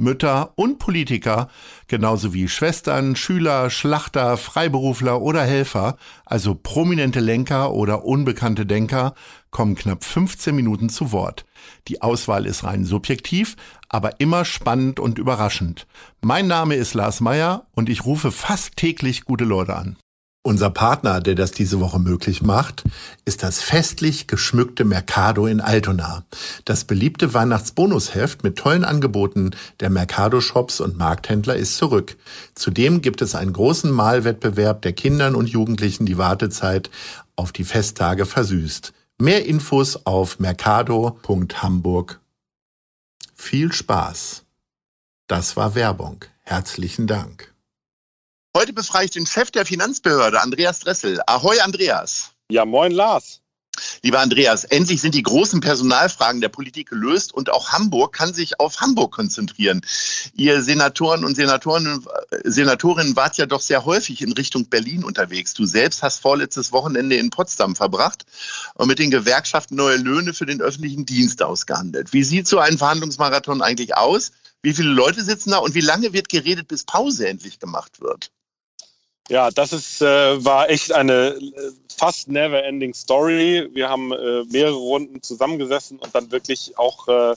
Mütter und Politiker, genauso wie Schwestern, Schüler, Schlachter, Freiberufler oder Helfer, also prominente Lenker oder unbekannte Denker, kommen knapp 15 Minuten zu Wort. Die Auswahl ist rein subjektiv, aber immer spannend und überraschend. Mein Name ist Lars Meyer und ich rufe fast täglich gute Leute an. Unser Partner, der das diese Woche möglich macht, ist das festlich geschmückte Mercado in Altona. Das beliebte Weihnachtsbonusheft mit tollen Angeboten der Mercado-Shops und Markthändler ist zurück. Zudem gibt es einen großen Malwettbewerb, der Kindern und Jugendlichen die Wartezeit auf die Festtage versüßt. Mehr Infos auf mercado.hamburg. Viel Spaß. Das war Werbung. Herzlichen Dank. Heute befreie ich den Chef der Finanzbehörde, Andreas Dressel. Ahoi, Andreas. Ja, moin, Lars. Lieber Andreas, endlich sind die großen Personalfragen der Politik gelöst und auch Hamburg kann sich auf Hamburg konzentrieren. Ihr Senatoren und Senatoren, Senatorinnen wart ja doch sehr häufig in Richtung Berlin unterwegs. Du selbst hast vorletztes Wochenende in Potsdam verbracht und mit den Gewerkschaften neue Löhne für den öffentlichen Dienst ausgehandelt. Wie sieht so ein Verhandlungsmarathon eigentlich aus? Wie viele Leute sitzen da und wie lange wird geredet, bis Pause endlich gemacht wird? Ja, das ist, äh, war echt eine äh, fast never-ending Story. Wir haben äh, mehrere Runden zusammengesessen und dann wirklich auch äh,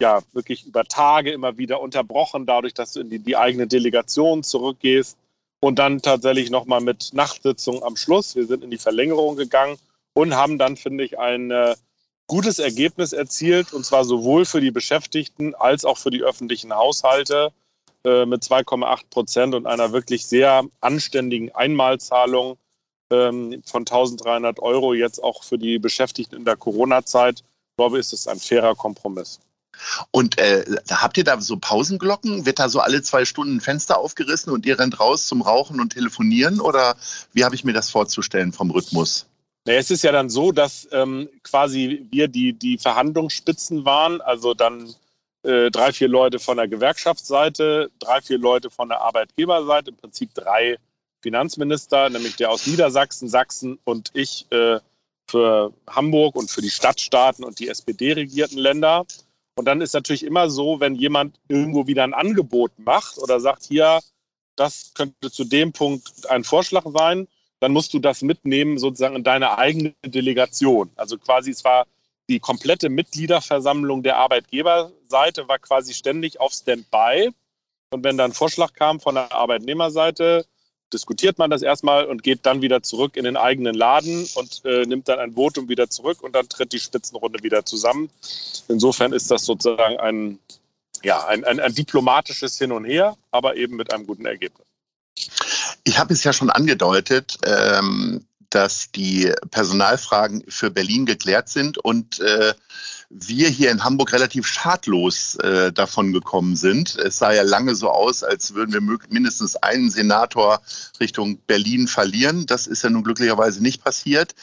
ja, wirklich über Tage immer wieder unterbrochen, dadurch, dass du in die, die eigene Delegation zurückgehst und dann tatsächlich nochmal mit Nachtsitzung am Schluss. Wir sind in die Verlängerung gegangen und haben dann, finde ich, ein äh, gutes Ergebnis erzielt und zwar sowohl für die Beschäftigten als auch für die öffentlichen Haushalte äh, mit 2,8 Prozent und einer wirklich sehr anständigen Einmalzahlung ähm, von 1300 Euro jetzt auch für die Beschäftigten in der Corona-Zeit. Ich glaube, ist es ein fairer Kompromiss. Und äh, habt ihr da so Pausenglocken? Wird da so alle zwei Stunden ein Fenster aufgerissen und ihr rennt raus zum Rauchen und Telefonieren? Oder wie habe ich mir das vorzustellen vom Rhythmus? Na, es ist ja dann so, dass ähm, quasi wir die, die Verhandlungsspitzen waren, also dann äh, drei, vier Leute von der Gewerkschaftsseite, drei, vier Leute von der Arbeitgeberseite, im Prinzip drei Finanzminister, nämlich der aus Niedersachsen, Sachsen und ich äh, für Hamburg und für die Stadtstaaten und die SPD-regierten Länder. Und dann ist natürlich immer so, wenn jemand irgendwo wieder ein Angebot macht oder sagt, hier, das könnte zu dem Punkt ein Vorschlag sein, dann musst du das mitnehmen sozusagen in deine eigene Delegation. Also quasi, es war die komplette Mitgliederversammlung der Arbeitgeberseite war quasi ständig auf Standby. Und wenn dann ein Vorschlag kam von der Arbeitnehmerseite, diskutiert man das erstmal und geht dann wieder zurück in den eigenen Laden und äh, nimmt dann ein Votum wieder zurück und dann tritt die Spitzenrunde wieder zusammen. Insofern ist das sozusagen ein, ja, ein, ein, ein diplomatisches Hin und Her, aber eben mit einem guten Ergebnis. Ich habe es ja schon angedeutet. Ähm, dass die Personalfragen für Berlin geklärt sind und äh, wir hier in Hamburg relativ schadlos äh, davon gekommen sind. Es sah ja lange so aus, als würden wir mindestens einen Senator Richtung Berlin verlieren. Das ist ja nun glücklicherweise nicht passiert.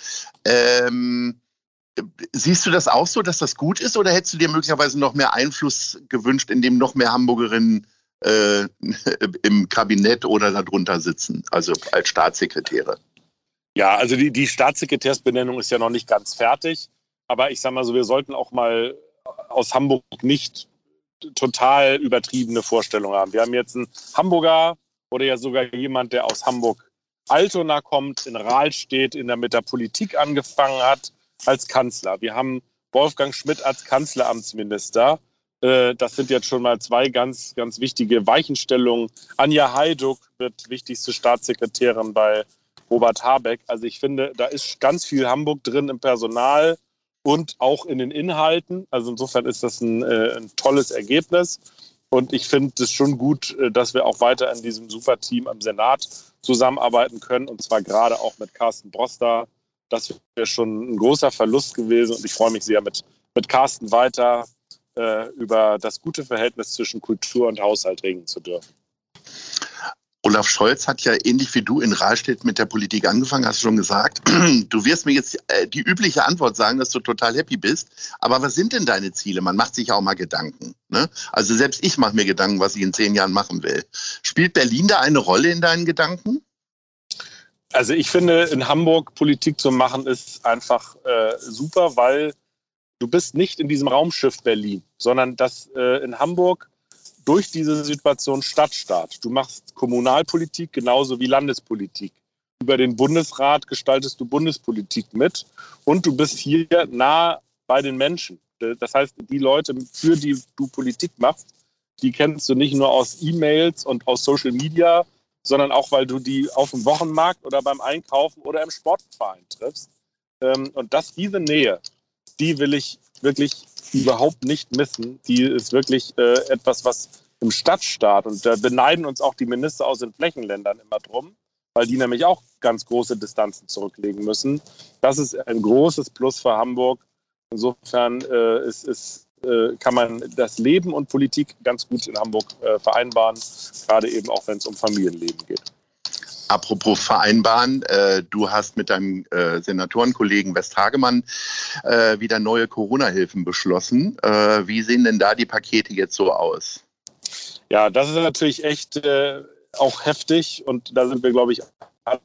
Ähm, siehst du das auch so, dass das gut ist oder hättest du dir möglicherweise noch mehr Einfluss gewünscht, indem noch mehr Hamburgerinnen äh, im Kabinett oder darunter sitzen, also als Staatssekretäre? Ja, also die, die Staatssekretärsbenennung ist ja noch nicht ganz fertig. Aber ich sage mal so, wir sollten auch mal aus Hamburg nicht total übertriebene Vorstellungen haben. Wir haben jetzt einen Hamburger oder ja sogar jemand, der aus Hamburg-Altona kommt, in Rahlstedt, in der, mit der Politik angefangen hat, als Kanzler. Wir haben Wolfgang Schmidt als Kanzleramtsminister. Äh, das sind jetzt schon mal zwei ganz, ganz wichtige Weichenstellungen. Anja Heiduck wird wichtigste Staatssekretärin bei Robert Habeck. Also ich finde, da ist ganz viel Hamburg drin im Personal und auch in den Inhalten. Also insofern ist das ein, äh, ein tolles Ergebnis. Und ich finde es schon gut, äh, dass wir auch weiter in diesem Superteam am Senat zusammenarbeiten können. Und zwar gerade auch mit Carsten Broster. Das wäre schon ein großer Verlust gewesen. Und ich freue mich sehr, mit, mit Carsten weiter äh, über das gute Verhältnis zwischen Kultur und Haushalt reden zu dürfen. Olaf Scholz hat ja ähnlich wie du in Rahlstedt mit der Politik angefangen, hast du schon gesagt. Du wirst mir jetzt äh, die übliche Antwort sagen, dass du total happy bist. Aber was sind denn deine Ziele? Man macht sich auch mal Gedanken. Ne? Also selbst ich mache mir Gedanken, was ich in zehn Jahren machen will. Spielt Berlin da eine Rolle in deinen Gedanken? Also ich finde, in Hamburg Politik zu machen ist einfach äh, super, weil du bist nicht in diesem Raumschiff Berlin, sondern dass äh, in Hamburg durch diese Situation Stadtstaat. Du machst Kommunalpolitik genauso wie Landespolitik. Über den Bundesrat gestaltest du Bundespolitik mit und du bist hier nah bei den Menschen. Das heißt, die Leute, für die du Politik machst, die kennst du nicht nur aus E-Mails und aus Social Media, sondern auch, weil du die auf dem Wochenmarkt oder beim Einkaufen oder im Sportverein triffst. Ähm, und das, diese Nähe, die will ich wirklich überhaupt nicht missen. Die ist wirklich äh, etwas, was im Stadtstaat, und da beneiden uns auch die Minister aus den Flächenländern immer drum, weil die nämlich auch ganz große Distanzen zurücklegen müssen. Das ist ein großes Plus für Hamburg. Insofern äh, ist, ist, äh, kann man das Leben und Politik ganz gut in Hamburg äh, vereinbaren, gerade eben auch wenn es um Familienleben geht. Apropos vereinbaren, äh, du hast mit deinem äh, Senatorenkollegen Westhagemann äh, wieder neue Corona-Hilfen beschlossen. Äh, wie sehen denn da die Pakete jetzt so aus? Ja, das ist natürlich echt äh, auch heftig und da sind wir, glaube ich, alle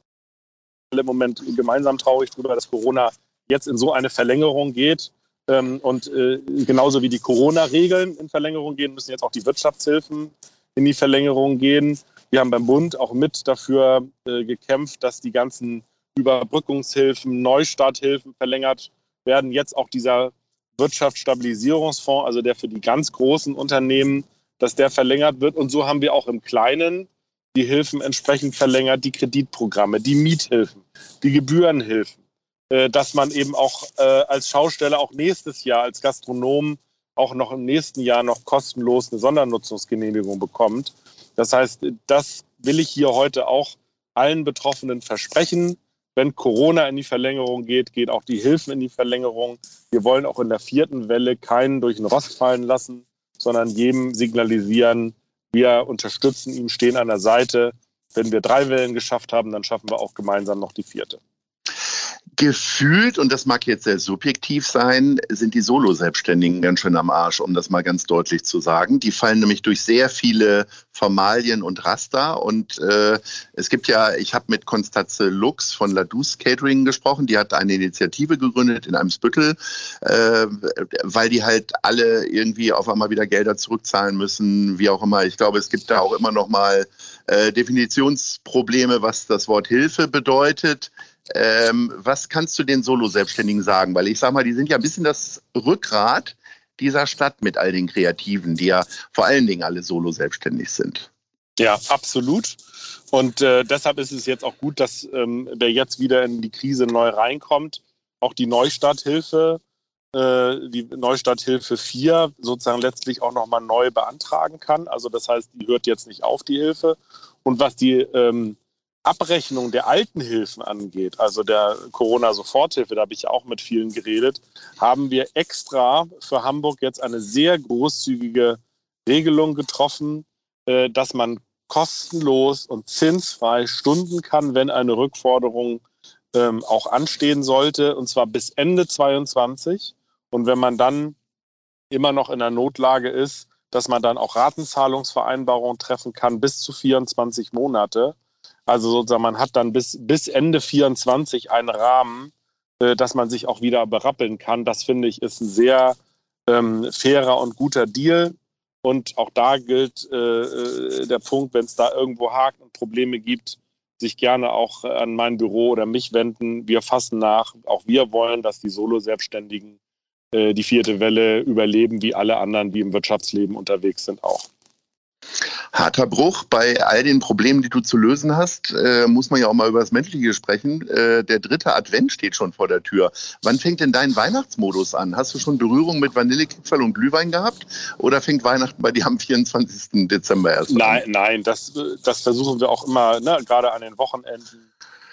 im Moment gemeinsam traurig darüber, dass Corona jetzt in so eine Verlängerung geht. Ähm, und äh, genauso wie die Corona-Regeln in Verlängerung gehen, müssen jetzt auch die Wirtschaftshilfen in die Verlängerung gehen. Wir haben beim Bund auch mit dafür äh, gekämpft, dass die ganzen Überbrückungshilfen, Neustarthilfen verlängert werden. Jetzt auch dieser Wirtschaftsstabilisierungsfonds, also der für die ganz großen Unternehmen, dass der verlängert wird. Und so haben wir auch im Kleinen die Hilfen entsprechend verlängert, die Kreditprogramme, die Miethilfen, die Gebührenhilfen, äh, dass man eben auch äh, als Schausteller auch nächstes Jahr als Gastronom auch noch im nächsten Jahr noch kostenlos eine Sondernutzungsgenehmigung bekommt. Das heißt, das will ich hier heute auch allen Betroffenen versprechen. Wenn Corona in die Verlängerung geht, geht auch die Hilfen in die Verlängerung. Wir wollen auch in der vierten Welle keinen durch den Rost fallen lassen, sondern jedem signalisieren, wir unterstützen ihn, stehen an der Seite. Wenn wir drei Wellen geschafft haben, dann schaffen wir auch gemeinsam noch die vierte gefühlt, und das mag jetzt sehr subjektiv sein, sind die Solo-Selbstständigen ganz schön am Arsch, um das mal ganz deutlich zu sagen. Die fallen nämlich durch sehr viele Formalien und Raster. Und äh, es gibt ja, ich habe mit Konstanze Lux von Ladus Catering gesprochen, die hat eine Initiative gegründet in einem Spüttel, äh, weil die halt alle irgendwie auf einmal wieder Gelder zurückzahlen müssen, wie auch immer. Ich glaube, es gibt da auch immer noch mal äh, Definitionsprobleme, was das Wort Hilfe bedeutet. Ähm, was kannst du den Solo-Selbstständigen sagen? Weil ich sage mal, die sind ja ein bisschen das Rückgrat dieser Stadt mit all den Kreativen, die ja vor allen Dingen alle solo-selbstständig sind. Ja, absolut. Und äh, deshalb ist es jetzt auch gut, dass ähm, wer jetzt wieder in die Krise neu reinkommt, auch die Neustarthilfe, äh, die Neustarthilfe 4 sozusagen letztlich auch nochmal neu beantragen kann. Also das heißt, die hört jetzt nicht auf, die Hilfe. Und was die ähm, Abrechnung der alten Hilfen angeht, also der Corona-Soforthilfe, da habe ich auch mit vielen geredet, haben wir extra für Hamburg jetzt eine sehr großzügige Regelung getroffen, äh, dass man kostenlos und zinsfrei stunden kann, wenn eine Rückforderung ähm, auch anstehen sollte, und zwar bis Ende 22. Und wenn man dann immer noch in der Notlage ist, dass man dann auch Ratenzahlungsvereinbarungen treffen kann bis zu 24 Monate. Also sozusagen, man hat dann bis, bis Ende 24 einen Rahmen, äh, dass man sich auch wieder berappeln kann. Das finde ich ist ein sehr ähm, fairer und guter Deal. Und auch da gilt äh, äh der Punkt, wenn es da irgendwo hakt und Probleme gibt, sich gerne auch an mein Büro oder mich wenden. Wir fassen nach. Auch wir wollen, dass die Solo-Selbstständigen äh, die vierte Welle überleben, wie alle anderen, die im Wirtschaftsleben unterwegs sind, auch harter Bruch. Bei all den Problemen, die du zu lösen hast, äh, muss man ja auch mal über das Menschliche sprechen. Äh, der dritte Advent steht schon vor der Tür. Wann fängt denn dein Weihnachtsmodus an? Hast du schon Berührung mit Vanillekipferl und Glühwein gehabt? Oder fängt Weihnachten bei dir am 24. Dezember erst an? Nein, nein, das, das versuchen wir auch immer, ne, gerade an den Wochenenden.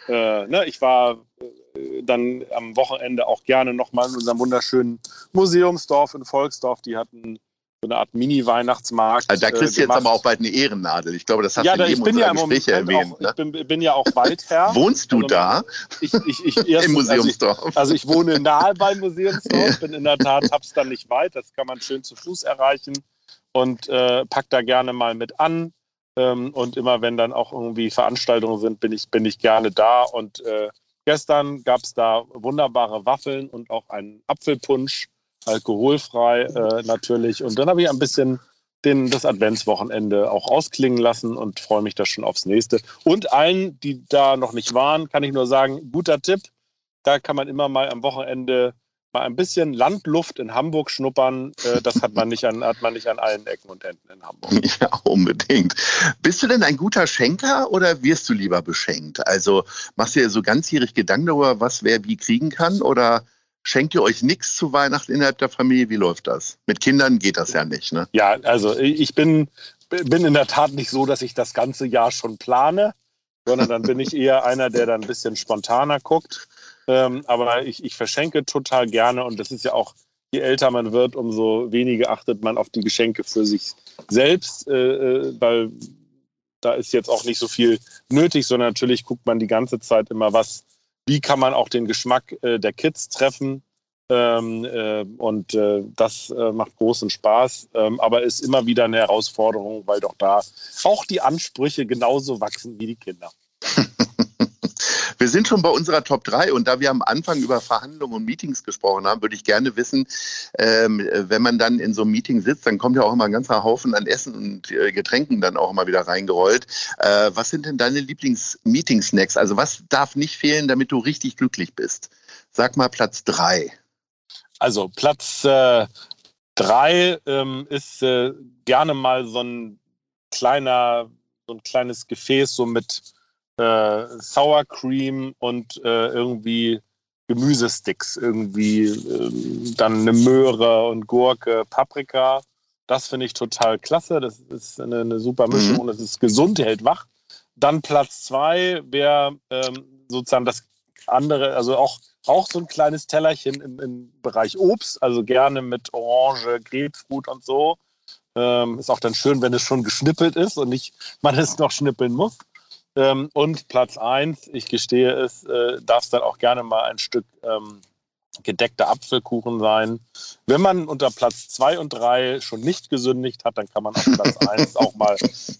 Äh, ne, ich war äh, dann am Wochenende auch gerne nochmal in unserem wunderschönen Museumsdorf in Volksdorf. Die hatten so eine Art Mini-Weihnachtsmarkt. Also da kriegst du äh, jetzt aber auch bald eine Ehrennadel. Ich glaube, das hast ja, du in ich jedem bin ja unserer im Gespräche Moment erwähnt. auch, Ne? ich bin, bin ja auch Waldherr. Wohnst du Also, da Ich, ich, ich, erstens, im also ich, Museumsdorf? also ich wohne nahe beim Museumsdorf, bin in der Tat, hab's dann nicht weit, das kann man schön zu Fuß erreichen und äh, pack da gerne mal mit an. Ähm, und immer wenn dann auch irgendwie Veranstaltungen sind, bin ich, bin ich gerne da. Und äh, gestern gab es da wunderbare Waffeln und auch einen Apfelpunsch, alkoholfrei äh, natürlich. Und dann habe ich ein bisschen den, das Adventswochenende auch ausklingen lassen und freue mich da schon aufs nächste. Und allen, die da noch nicht waren, kann ich nur sagen, guter Tipp. Da kann man immer mal am Wochenende mal ein bisschen Landluft in Hamburg schnuppern. Äh, das hat man, nicht an, hat man nicht an allen Ecken und Enden in Hamburg. Ja, unbedingt. Bist du denn ein guter Schenker oder wirst du lieber beschenkt? Also machst du dir so ganzjährig Gedanken darüber, was wer wie kriegen kann? Oder schenkt ihr euch nichts zu Weihnachten innerhalb der Familie? Wie läuft das? Mit Kindern geht das ja nicht, ne? Ja, also ich bin, bin in der Tat nicht so, dass ich das ganze Jahr schon plane, sondern dann bin ich eher einer, der dann ein bisschen spontaner guckt. Ähm, aber ich, ich verschenke total gerne und das ist ja auch, je älter man wird, umso weniger achtet man auf die Geschenke für sich selbst, äh, äh, weil da ist jetzt auch nicht so viel nötig, sondern natürlich guckt man die ganze Zeit immer, was, wie kann man auch den Geschmack äh, der Kids treffen. Ähm, äh, und äh, das äh, macht großen Spaß, ähm, aber ist immer wieder eine Herausforderung, weil doch da auch die Ansprüche genauso wachsen wie die Kinder. Wir sind schon bei unserer Top 3 und da wir am Anfang über Verhandlungen und Meetings gesprochen haben, würde ich gerne wissen, ähm, wenn man dann in so einem Meeting sitzt, dann kommt ja auch immer ein ganzer Haufen an Essen und äh, Getränken dann auch immer wieder reingerollt. Äh, was sind denn deine Lieblings-Meeting-Snacks? Also was darf nicht fehlen, damit du richtig glücklich bist? Sag mal Platz 3. Also Platz äh, drei ähm, ist äh, gerne mal so ein kleiner, so ein kleines Gefäß so mit äh, Sour Cream und äh, irgendwie Gemüsesticks, irgendwie ähm, dann eine Möhre und Gurke, Paprika. Das finde ich total klasse. Das ist eine, eine super Mischung Mhm. und es ist gesund, hält wach. Dann Platz zwei wäre ähm, sozusagen das andere, also auch, auch so ein kleines Tellerchen im, im Bereich Obst, also gerne mit Orange, Grapefruit und so. Ähm, ist auch dann schön, wenn es schon geschnippelt ist und nicht man es noch schnippeln muss. Ähm, und Platz eins, ich gestehe es, äh, darf es dann auch gerne mal ein Stück ähm, gedeckter Apfelkuchen sein. Wenn man unter Platz zwei und drei schon nicht gesündigt hat, dann kann man auf Platz eins auch mal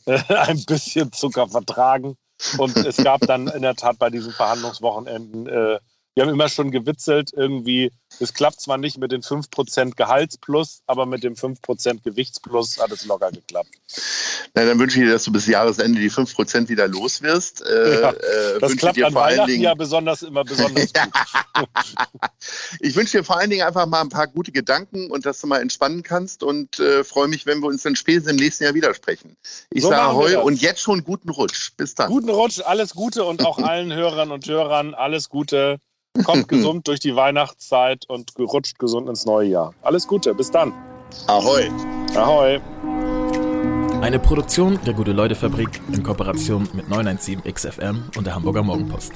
äh, ein bisschen Zucker vertragen. Und es gab dann in der Tat bei diesen Verhandlungswochenenden, äh, wir haben immer schon gewitzelt, irgendwie, es klappt zwar nicht mit den 5% Gehaltsplus, aber mit dem 5% Gewichtsplus hat es locker geklappt. Na, dann wünsche ich dir, dass du bis Jahresende die 5% wieder los wirst. Äh, Ja, äh, Das klappt dir an Weihnachten Dingen, ja besonders immer besonders gut. Ich wünsche dir vor allen Dingen einfach mal ein paar gute Gedanken und dass du mal entspannen kannst und äh, freue mich, wenn wir uns dann spätestens im nächsten Jahr widersprechen. Ich So sage heu und jetzt schon guten Rutsch. Bis dann. Guten Rutsch, alles Gute und auch allen Hörern und Hörern alles Gute. Kommt gesund durch die Weihnachtszeit und gerutscht gesund ins neue Jahr. Alles Gute, bis dann. Ahoi. Ahoi. Eine Produktion der Gute-Leute-Fabrik in Kooperation mit 917XFM und der Hamburger Morgenpost.